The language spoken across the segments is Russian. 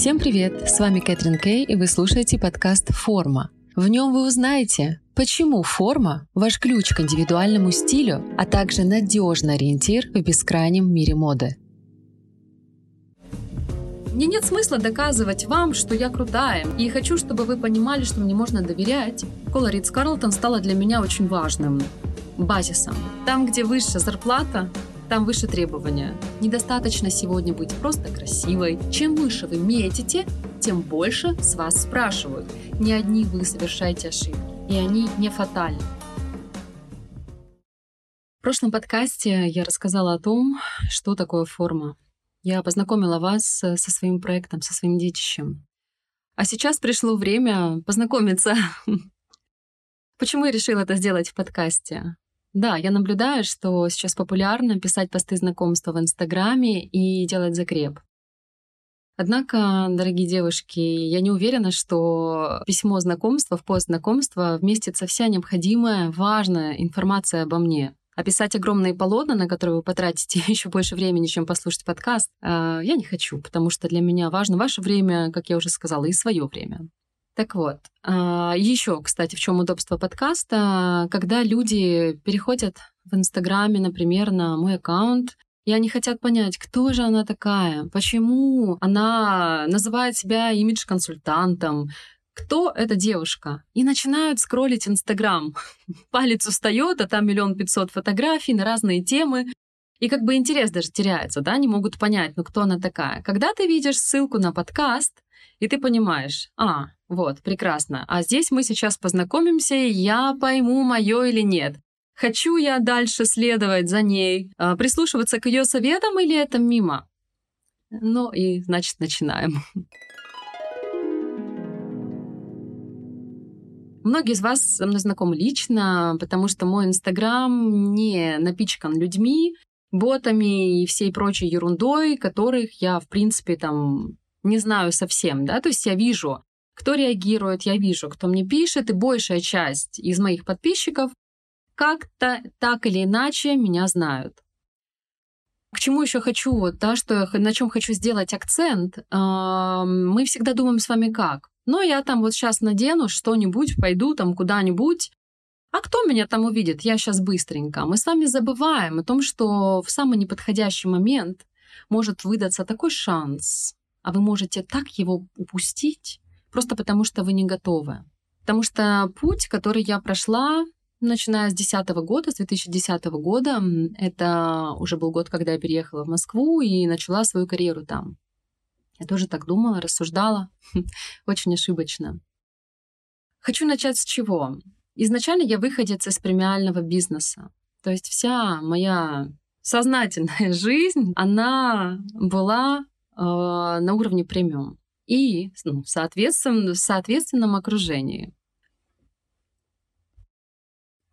Всем привет! С вами Кэтрин Кей, и вы слушаете подкаст «Форма». В нем вы узнаете, почему форма – ваш ключ к индивидуальному стилю, а также надежный ориентир в бескрайнем мире моды. Мне нет смысла доказывать вам, что я крутая, и хочу, чтобы вы понимали, что мне можно доверять. Кола Ридс Карлтон стала для меня очень важным базисом. Там, где высшая зарплата, там выше требования. Недостаточно сегодня быть просто красивой. Чем выше вы метите, тем больше с вас спрашивают. Не одни вы совершаете ошибки, и они не фатальны. В прошлом подкасте я рассказала о том, что такое форма. Я познакомила вас со своим проектом, со своим детищем. А сейчас пришло время познакомиться. Почему я решила это сделать в подкасте? Да, я наблюдаю, что сейчас популярно писать посты знакомства в Инстаграме и делать закреп. Однако, дорогие девушки, я не уверена, что письмо знакомства, в пост знакомства вместится вся необходимая, важная информация обо мне. Описать огромные полотна, на которые вы потратите еще больше времени, чем послушать подкаст, э, я не хочу, потому что для меня важно ваше время, как я уже сказала, и свое время. Так вот, а, еще, кстати, в чем удобство подкаста, когда люди переходят в Инстаграме, например, на мой аккаунт, и они хотят понять, кто же она такая, почему она называет себя имидж-консультантом, кто эта девушка. И начинают скроллить Инстаграм. Палец устает, а там миллион пятьсот фотографий на разные темы. И как бы интерес даже теряется, да, не могут понять, ну кто она такая. Когда ты видишь ссылку на подкаст, и ты понимаешь, а, вот, прекрасно. А здесь мы сейчас познакомимся, и я пойму, мое или нет. Хочу я дальше следовать за ней, а, прислушиваться к ее советам или это мимо? Ну и, значит, начинаем. Многие из вас со мной знакомы лично, потому что мой Инстаграм не напичкан людьми, ботами и всей прочей ерундой, которых я, в принципе, там не знаю совсем, да, то есть я вижу кто реагирует, я вижу, кто мне пишет, и большая часть из моих подписчиков как-то так или иначе меня знают. К чему еще хочу, да, что на чем хочу сделать акцент, мы всегда думаем с вами как. Ну, я там вот сейчас надену что-нибудь, пойду там куда-нибудь, а кто меня там увидит? Я сейчас быстренько. Мы с вами забываем о том, что в самый неподходящий момент может выдаться такой шанс, а вы можете так его упустить, просто потому что вы не готовы. Потому что путь, который я прошла, начиная с 2010 года, с 2010 года, это уже был год, когда я переехала в Москву и начала свою карьеру там. Я тоже так думала, рассуждала, очень ошибочно. Хочу начать с чего? Изначально я выходец из премиального бизнеса. То есть вся моя сознательная жизнь, она была э, на уровне премиум и ну, в, соответствен, в соответственном окружении.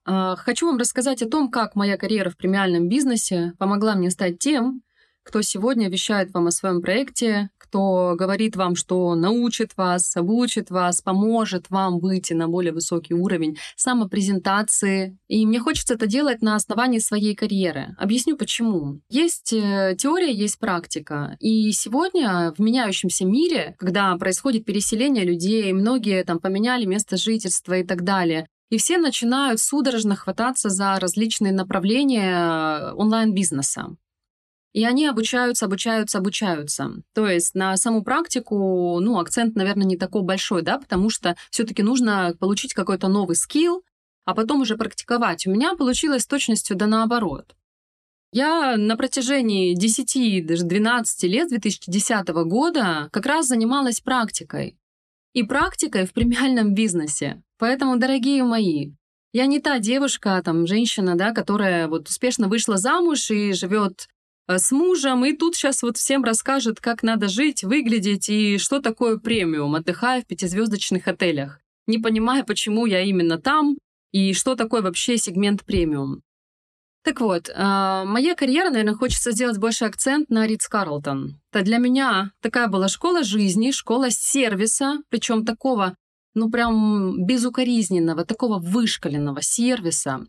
А, хочу вам рассказать о том, как моя карьера в премиальном бизнесе помогла мне стать тем, кто сегодня вещает вам о своем проекте, кто говорит вам, что научит вас, обучит вас, поможет вам выйти на более высокий уровень самопрезентации. И мне хочется это делать на основании своей карьеры. Объясню почему. Есть э, теория, есть практика. И сегодня в меняющемся мире, когда происходит переселение людей, многие там поменяли место жительства и так далее, и все начинают судорожно хвататься за различные направления э, онлайн-бизнеса. И они обучаются, обучаются, обучаются. То есть на саму практику, ну, акцент, наверное, не такой большой, да, потому что все-таки нужно получить какой-то новый скилл, а потом уже практиковать. У меня получилось с точностью да наоборот. Я на протяжении 10, даже 12 лет, 2010 года, как раз занималась практикой. И практикой в премиальном бизнесе. Поэтому, дорогие мои, я не та девушка, там, женщина, да, которая вот успешно вышла замуж и живет с мужем, и тут сейчас вот всем расскажет, как надо жить, выглядеть и что такое премиум, отдыхая в пятизвездочных отелях, не понимая, почему я именно там и что такое вообще сегмент премиум. Так вот, э, моя карьера, наверное, хочется сделать больше акцент на Ридс Карлтон. Это для меня такая была школа жизни, школа сервиса, причем такого, ну прям безукоризненного, такого вышкаленного сервиса,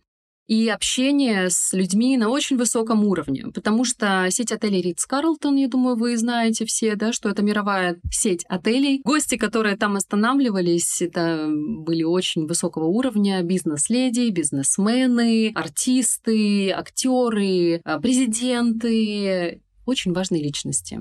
и общение с людьми на очень высоком уровне, потому что сеть отелей Ридс Карлтон, я думаю, вы знаете все, да, что это мировая сеть отелей. Гости, которые там останавливались, это были очень высокого уровня бизнес-леди, бизнесмены, артисты, актеры, а, президенты, очень важные личности.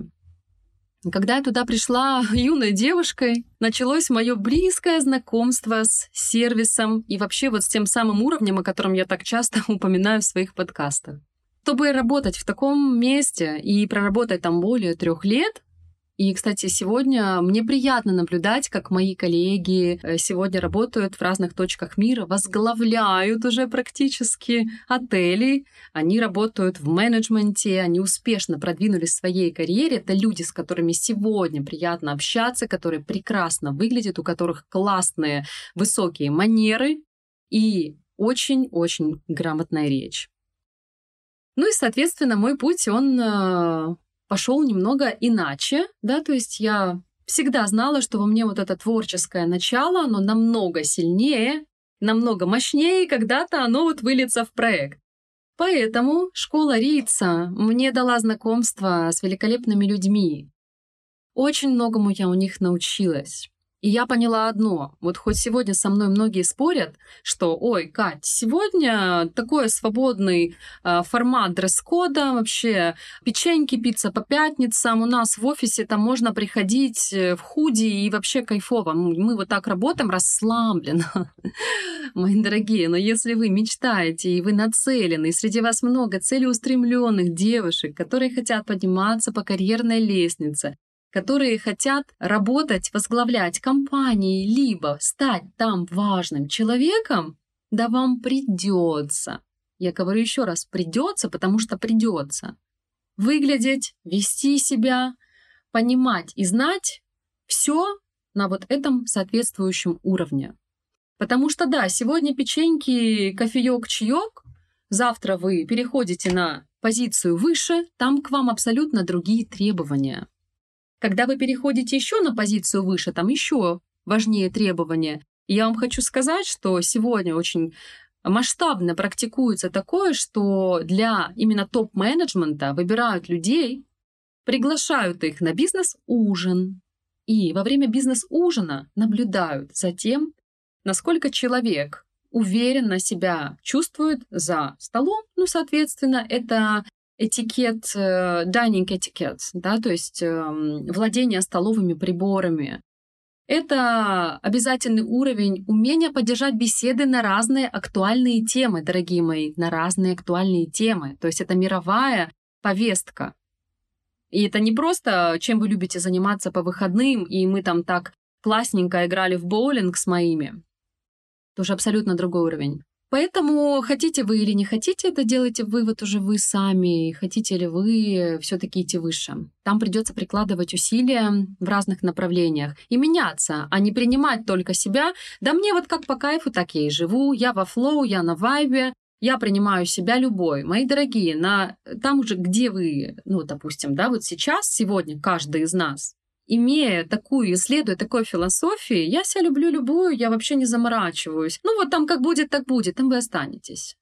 Когда я туда пришла юной девушкой, началось мое близкое знакомство с сервисом и вообще вот с тем самым уровнем, о котором я так часто упоминаю в своих подкастах. Чтобы работать в таком месте и проработать там более трех лет, и, кстати, сегодня мне приятно наблюдать, как мои коллеги э, сегодня работают в разных точках мира, возглавляют уже практически отели. Они работают в менеджменте, они успешно продвинулись в своей карьере. Это люди, с которыми сегодня приятно общаться, которые прекрасно выглядят, у которых классные высокие манеры и очень-очень грамотная речь. Ну и, соответственно, мой путь, он э, пошел немного иначе, да, то есть я всегда знала, что во мне вот это творческое начало, оно намного сильнее, намного мощнее, когда-то оно вот выльется в проект. Поэтому школа Рица мне дала знакомство с великолепными людьми. Очень многому я у них научилась. И я поняла одно. Вот хоть сегодня со мной многие спорят, что, ой, Кать, сегодня такой свободный э, формат дресс-кода, вообще печеньки, пицца по пятницам, у нас в офисе там можно приходить э, в худи и вообще кайфово. Мы вот так работаем расслабленно, мои дорогие. Но если вы мечтаете и вы нацелены, и среди вас много целеустремленных девушек, которые хотят подниматься по карьерной лестнице, которые хотят работать, возглавлять компании, либо стать там важным человеком, да вам придется. Я говорю еще раз, придется, потому что придется. Выглядеть, вести себя, понимать и знать все на вот этом соответствующем уровне. Потому что да, сегодня печеньки, кофеек, чаек, завтра вы переходите на позицию выше, там к вам абсолютно другие требования. Когда вы переходите еще на позицию выше, там еще важнее требования. я вам хочу сказать, что сегодня очень масштабно практикуется такое, что для именно топ-менеджмента выбирают людей, приглашают их на бизнес-ужин. И во время бизнес-ужина наблюдают за тем, насколько человек уверенно себя чувствует за столом. Ну, соответственно, это этикет, э, dining этикет, да, то есть эм, владение столовыми приборами. Это обязательный уровень умения поддержать беседы на разные актуальные темы, дорогие мои, на разные актуальные темы. То есть это мировая повестка. И это не просто, чем вы любите заниматься по выходным, и мы там так классненько играли в боулинг с моими. Это уже абсолютно другой уровень. Поэтому хотите вы или не хотите это делайте вывод уже вы сами, хотите ли вы все-таки идти выше. Там придется прикладывать усилия в разных направлениях и меняться, а не принимать только себя. Да мне вот как по кайфу, так я и живу, я во флоу, я на вайбе, я принимаю себя любой. Мои дорогие, на там уже, где вы, ну, допустим, да, вот сейчас, сегодня каждый из нас имея такую, исследуя такой философии, я себя люблю любую, я вообще не заморачиваюсь. Ну вот там как будет, так будет, там вы останетесь.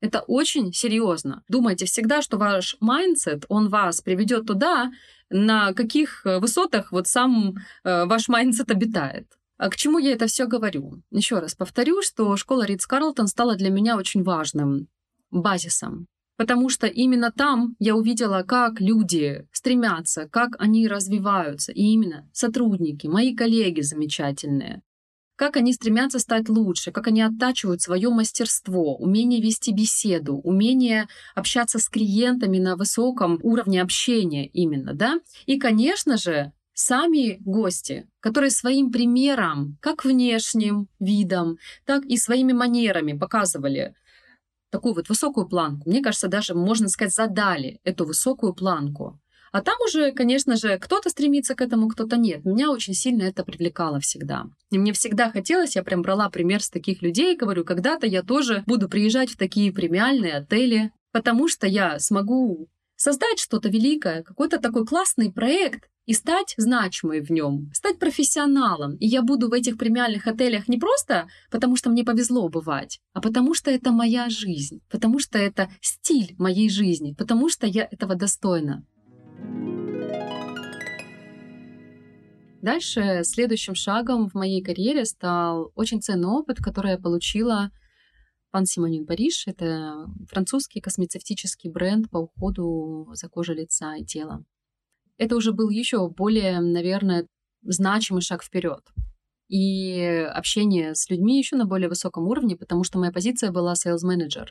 Это очень серьезно. Думайте всегда, что ваш mindset, он вас приведет туда, на каких э, высотах вот сам э, ваш mindset обитает. А к чему я это все говорю? Еще раз повторю, что школа Ритц Карлтон стала для меня очень важным базисом потому что именно там я увидела, как люди стремятся, как они развиваются, и именно сотрудники, мои коллеги замечательные, как они стремятся стать лучше, как они оттачивают свое мастерство, умение вести беседу, умение общаться с клиентами на высоком уровне общения именно, да? И, конечно же, сами гости, которые своим примером, как внешним видом, так и своими манерами показывали, такую вот высокую планку. Мне кажется, даже, можно сказать, задали эту высокую планку. А там уже, конечно же, кто-то стремится к этому, кто-то нет. Меня очень сильно это привлекало всегда. И мне всегда хотелось, я прям брала пример с таких людей, говорю, когда-то я тоже буду приезжать в такие премиальные отели, потому что я смогу создать что-то великое, какой-то такой классный проект и стать значимой в нем, стать профессионалом. И я буду в этих премиальных отелях не просто потому, что мне повезло бывать, а потому что это моя жизнь, потому что это стиль моей жизни, потому что я этого достойна. Дальше следующим шагом в моей карьере стал очень ценный опыт, который я получила Пан Симонин Париж — это французский космецевтический бренд по уходу за кожей лица и тела. Это уже был еще более, наверное, значимый шаг вперед. И общение с людьми еще на более высоком уровне, потому что моя позиция была sales manager.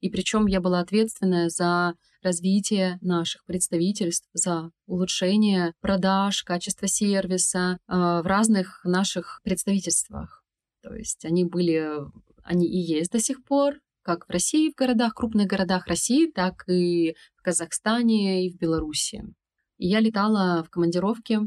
И причем я была ответственная за развитие наших представительств, за улучшение продаж, качества сервиса э, в разных наших представительствах. То есть они были они и есть до сих пор, как в России, в городах, крупных городах России, так и в Казахстане и в Беларуси. И я летала в командировке,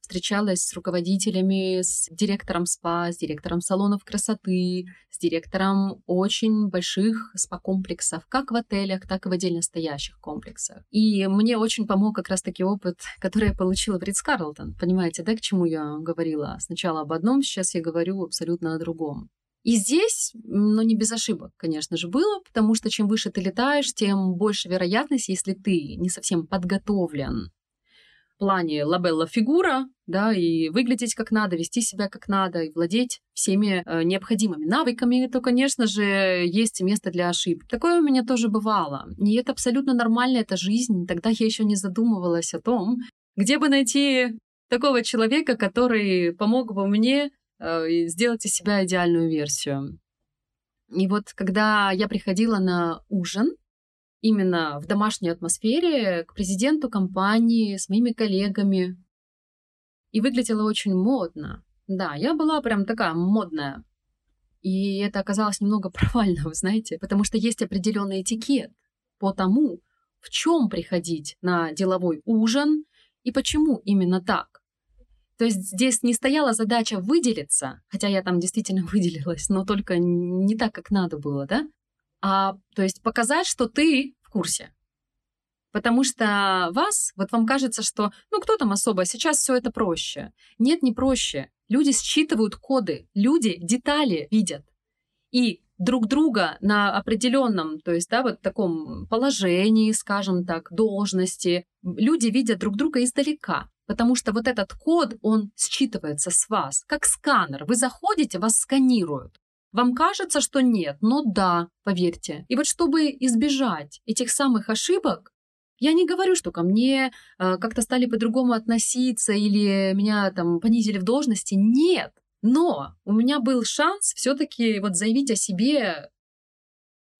встречалась с руководителями, с директором СПА, с директором салонов красоты, с директором очень больших СПА-комплексов, как в отелях, так и в отдельно стоящих комплексах. И мне очень помог как раз-таки опыт, который я получила в Ридс Карлтон. Понимаете, да, к чему я говорила? Сначала об одном, сейчас я говорю абсолютно о другом. И здесь, ну, не без ошибок, конечно же, было, потому что чем выше ты летаешь, тем больше вероятность, если ты не совсем подготовлен в плане лабелла фигура, да, и выглядеть как надо, вести себя как надо, и владеть всеми э, необходимыми навыками, то, конечно же, есть место для ошибок. Такое у меня тоже бывало. И это абсолютно нормально, это жизнь. Тогда я еще не задумывалась о том, где бы найти такого человека, который помог бы мне и сделать из себя идеальную версию. И вот когда я приходила на ужин, именно в домашней атмосфере, к президенту компании, с моими коллегами, и выглядела очень модно. Да, я была прям такая модная. И это оказалось немного провально, вы знаете, потому что есть определенный этикет по тому, в чем приходить на деловой ужин и почему именно так. То есть здесь не стояла задача выделиться, хотя я там действительно выделилась, но только не так, как надо было, да? А то есть показать, что ты в курсе. Потому что вас, вот вам кажется, что, ну, кто там особо, сейчас все это проще. Нет, не проще. Люди считывают коды, люди детали видят. И друг друга на определенном, то есть, да, вот таком положении, скажем так, должности, люди видят друг друга издалека. Потому что вот этот код, он считывается с вас, как сканер. Вы заходите, вас сканируют. Вам кажется, что нет, но да, поверьте. И вот чтобы избежать этих самых ошибок, я не говорю, что ко мне э, как-то стали по-другому относиться или меня там понизили в должности. Нет. Но у меня был шанс все-таки вот заявить о себе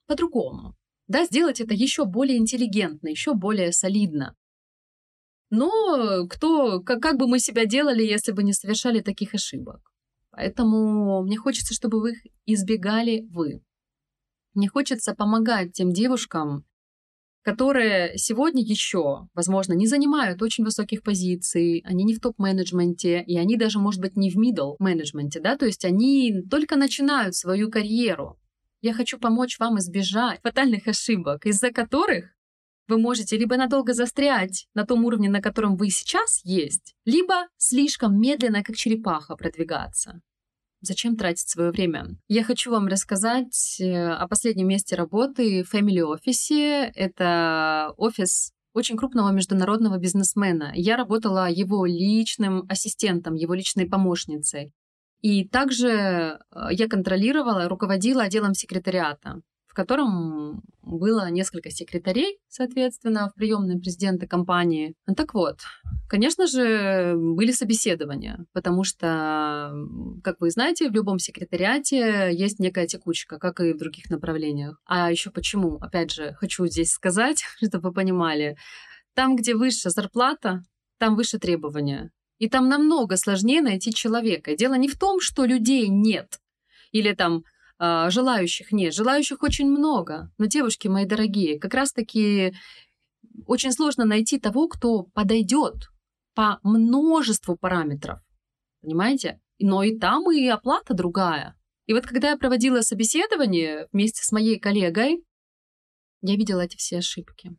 по-другому. Да, сделать это еще более интеллигентно, еще более солидно. Но кто, как, как бы мы себя делали, если бы не совершали таких ошибок? Поэтому мне хочется, чтобы вы их избегали вы. Мне хочется помогать тем девушкам, которые сегодня еще, возможно, не занимают очень высоких позиций, они не в топ-менеджменте, и они даже, может быть, не в middle менеджменте, да, то есть они только начинают свою карьеру. Я хочу помочь вам избежать фатальных ошибок, из-за которых вы можете либо надолго застрять на том уровне, на котором вы сейчас есть, либо слишком медленно, как черепаха, продвигаться. Зачем тратить свое время? Я хочу вам рассказать э, о последнем месте работы в Family Office. Это офис очень крупного международного бизнесмена. Я работала его личным ассистентом, его личной помощницей. И также э, я контролировала, руководила отделом секретариата котором было несколько секретарей, соответственно, в приемной президента компании. Так вот, конечно же, были собеседования, потому что, как вы знаете, в любом секретариате есть некая текучка, как и в других направлениях. А еще почему? Опять же, хочу здесь сказать, чтобы вы понимали, там, где выше зарплата, там выше требования. И там намного сложнее найти человека. дело не в том, что людей нет, или там а, желающих нет. Желающих очень много. Но, девушки мои дорогие, как раз-таки очень сложно найти того, кто подойдет по множеству параметров. Понимаете? Но и там и оплата другая. И вот когда я проводила собеседование вместе с моей коллегой, я видела эти все ошибки.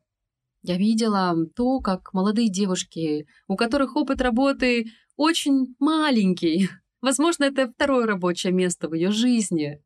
Я видела то, как молодые девушки, у которых опыт работы очень маленький, возможно, это второе рабочее место в ее жизни,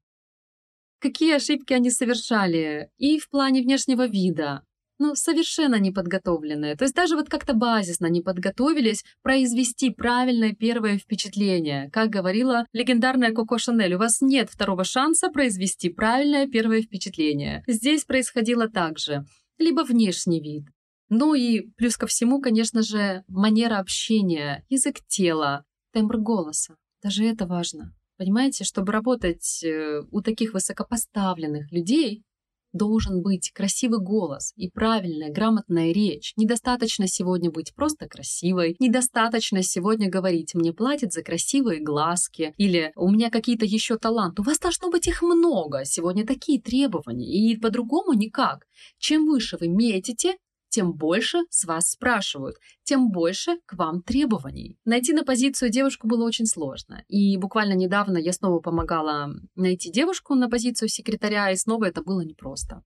какие ошибки они совершали и в плане внешнего вида, ну, совершенно неподготовленные. То есть даже вот как-то базисно не подготовились произвести правильное первое впечатление. Как говорила легендарная Коко Шанель, у вас нет второго шанса произвести правильное первое впечатление. Здесь происходило так же. Либо внешний вид, ну и плюс ко всему, конечно же, манера общения, язык тела, тембр голоса. Даже это важно. Понимаете, чтобы работать э, у таких высокопоставленных людей, должен быть красивый голос и правильная, грамотная речь. Недостаточно сегодня быть просто красивой, недостаточно сегодня говорить «мне платят за красивые глазки» или «у меня какие-то еще таланты». У вас должно быть их много. Сегодня такие требования, и по-другому никак. Чем выше вы метите, тем больше с вас спрашивают, тем больше к вам требований. Найти на позицию девушку было очень сложно. И буквально недавно я снова помогала найти девушку на позицию секретаря, и снова это было непросто.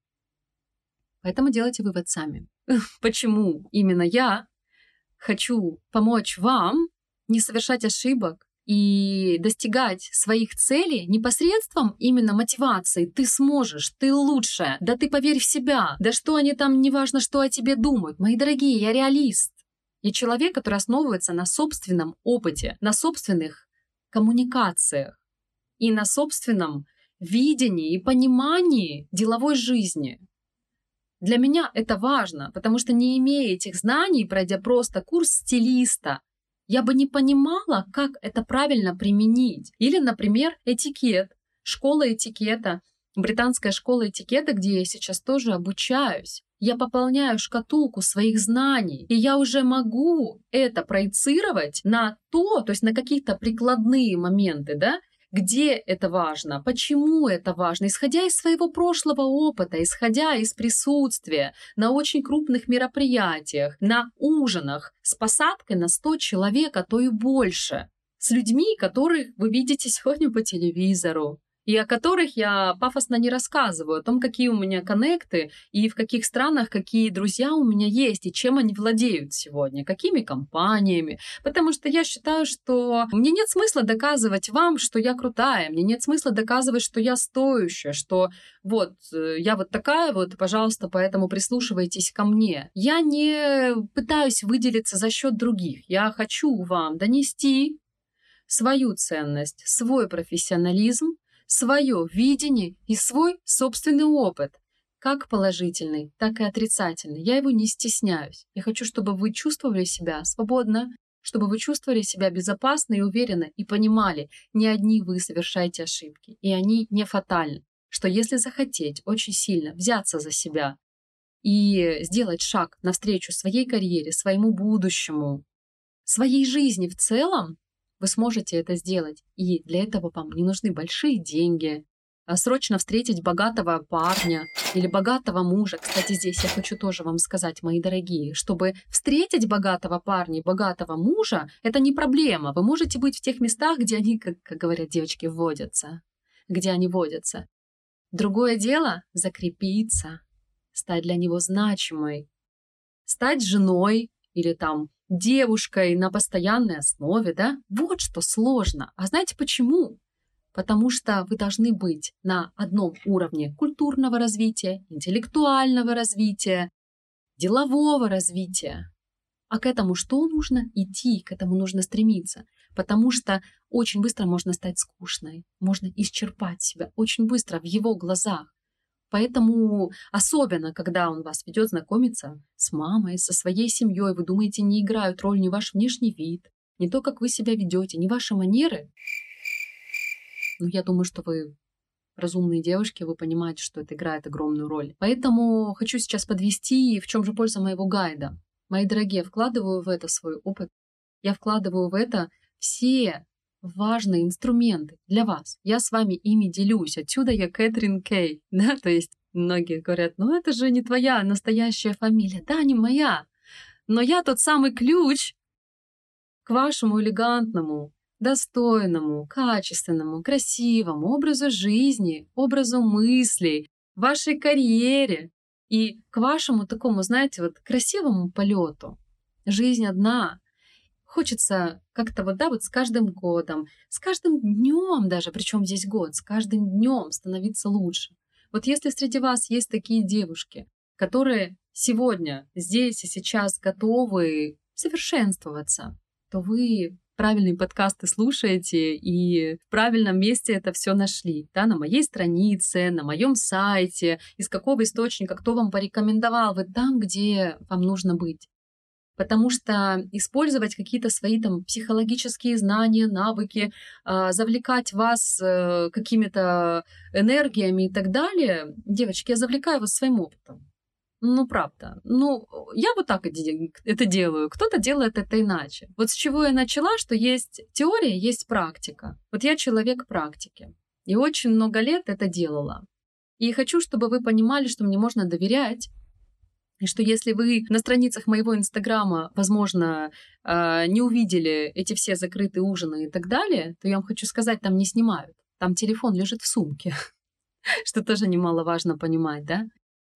Поэтому делайте вывод сами. Почему именно я хочу помочь вам не совершать ошибок, и достигать своих целей непосредством именно мотивации. Ты сможешь, ты лучше, да ты поверь в себя, да что они там, неважно, что о тебе думают. Мои дорогие, я реалист. Я человек, который основывается на собственном опыте, на собственных коммуникациях и на собственном видении и понимании деловой жизни. Для меня это важно, потому что не имея этих знаний, пройдя просто курс стилиста, я бы не понимала, как это правильно применить. Или, например, этикет, школа этикета, британская школа этикета, где я сейчас тоже обучаюсь. Я пополняю шкатулку своих знаний, и я уже могу это проецировать на то, то есть на какие-то прикладные моменты, да, где это важно, почему это важно, исходя из своего прошлого опыта, исходя из присутствия на очень крупных мероприятиях, на ужинах с посадкой на 100 человек, а то и больше, с людьми, которых вы видите сегодня по телевизору, и о которых я пафосно не рассказываю, о том, какие у меня коннекты и в каких странах какие друзья у меня есть, и чем они владеют сегодня, какими компаниями. Потому что я считаю, что мне нет смысла доказывать вам, что я крутая, мне нет смысла доказывать, что я стоящая, что вот, э, я вот такая вот, пожалуйста, поэтому прислушивайтесь ко мне. Я не пытаюсь выделиться за счет других. Я хочу вам донести свою ценность, свой профессионализм, свое видение и свой собственный опыт, как положительный, так и отрицательный. Я его не стесняюсь. Я хочу, чтобы вы чувствовали себя свободно, чтобы вы чувствовали себя безопасно и уверенно и понимали, не одни вы совершаете ошибки, и они не фатальны. Что если захотеть очень сильно взяться за себя и сделать шаг навстречу своей карьере, своему будущему, своей жизни в целом, вы сможете это сделать. И для этого вам не нужны большие деньги, а срочно встретить богатого парня или богатого мужа. Кстати, здесь я хочу тоже вам сказать, мои дорогие, чтобы встретить богатого парня, богатого мужа, это не проблема. Вы можете быть в тех местах, где они, как, как говорят девочки, водятся, где они водятся. Другое дело — закрепиться, стать для него значимой, стать женой или там девушкой на постоянной основе, да? Вот что сложно. А знаете почему? Потому что вы должны быть на одном уровне культурного развития, интеллектуального развития, делового развития. А к этому что нужно? Идти, к этому нужно стремиться. Потому что очень быстро можно стать скучной, можно исчерпать себя очень быстро в его глазах. Поэтому особенно, когда он вас ведет знакомиться с мамой, со своей семьей, вы думаете, не играют роль ни ваш внешний вид, не то, как вы себя ведете, не ваши манеры. Ну, я думаю, что вы разумные девушки, вы понимаете, что это играет огромную роль. Поэтому хочу сейчас подвести, в чем же польза моего гайда. Мои дорогие, вкладываю в это свой опыт. Я вкладываю в это все важные инструменты для вас. Я с вами ими делюсь. Отсюда я Кэтрин Кей. Да? То есть многие говорят, ну это же не твоя настоящая фамилия. Да, не моя. Но я тот самый ключ к вашему элегантному, достойному, качественному, красивому образу жизни, образу мыслей, вашей карьере, И к вашему такому, знаете, вот красивому полету жизнь одна. Хочется как-то вот, да, вот с каждым годом, с каждым днем даже, причем здесь год, с каждым днем становиться лучше. Вот если среди вас есть такие девушки, которые сегодня, здесь и сейчас готовы совершенствоваться, то вы правильные подкасты слушаете и в правильном месте это все нашли. Да, на моей странице, на моем сайте, из какого источника, кто вам порекомендовал. Вы там, где вам нужно быть. Потому что использовать какие-то свои там психологические знания, навыки, э, завлекать вас э, какими-то энергиями и так далее, девочки, я завлекаю вас своим опытом. Ну, правда. Ну, я вот так это делаю. Кто-то делает это иначе. Вот с чего я начала, что есть теория, есть практика. Вот я человек практики. И очень много лет это делала. И хочу, чтобы вы понимали, что мне можно доверять, и что если вы на страницах моего инстаграма, возможно, а, не увидели эти все закрытые ужины и так далее, то я вам хочу сказать, там не снимают. Там телефон лежит в сумке, что тоже немаловажно понимать, да?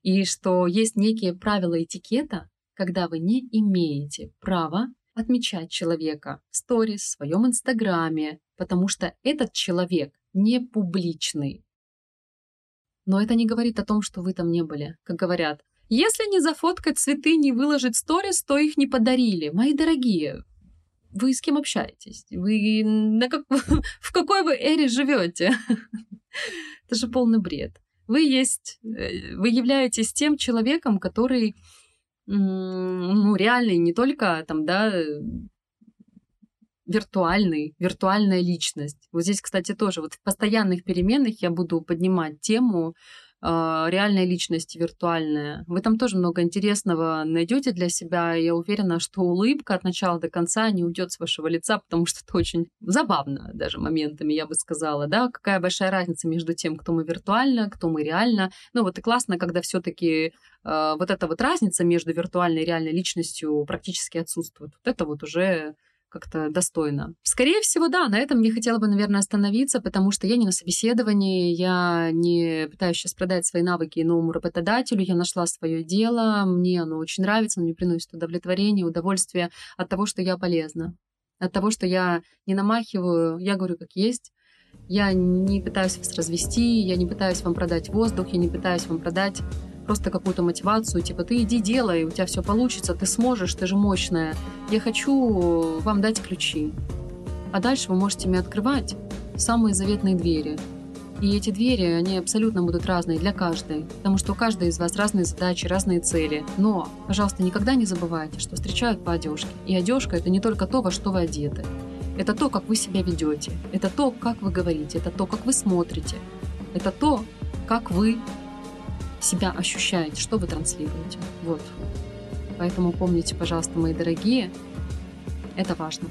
И что есть некие правила этикета, когда вы не имеете права отмечать человека в сторис, в своем инстаграме, потому что этот человек не публичный. Но это не говорит о том, что вы там не были. Как говорят, если не зафоткать цветы, не выложить сторис, то их не подарили. Мои дорогие, вы с кем общаетесь? Вы на как... в какой вы эре живете? Это же полный бред. Вы есть, э, вы являетесь тем человеком, который ну, реальный, не только там, да, виртуальный, виртуальная личность. Вот здесь, кстати, тоже вот в постоянных переменных я буду поднимать тему реальная личность, виртуальная. Вы там тоже много интересного найдете для себя. Я уверена, что улыбка от начала до конца не уйдет с вашего лица, потому что это очень забавно даже моментами, я бы сказала, да, какая большая разница между тем, кто мы виртуально, кто мы реально. Ну вот и классно, когда все-таки а, вот эта вот разница между виртуальной и реальной личностью практически отсутствует. Вот это вот уже как-то достойно. Скорее всего, да, на этом я хотела бы, наверное, остановиться, потому что я не на собеседовании, я не пытаюсь сейчас продать свои навыки новому работодателю, я нашла свое дело, мне оно очень нравится, оно мне приносит удовлетворение, удовольствие от того, что я полезна, от того, что я не намахиваю, я говорю как есть, я не пытаюсь вас развести, я не пытаюсь вам продать воздух, я не пытаюсь вам продать просто какую-то мотивацию, типа ты иди делай, у тебя все получится, ты сможешь, ты же мощная. Я хочу вам дать ключи. А дальше вы можете мне открывать самые заветные двери. И эти двери, они абсолютно будут разные для каждой, потому что у каждой из вас разные задачи, разные цели. Но, пожалуйста, никогда не забывайте, что встречают по одежке. И одежка это не только то, во что вы одеты. Это то, как вы себя ведете. Это то, как вы говорите. Это то, как вы смотрите. Это то, как вы себя ощущаете, что вы транслируете. Вот. Поэтому помните, пожалуйста, мои дорогие, это важно.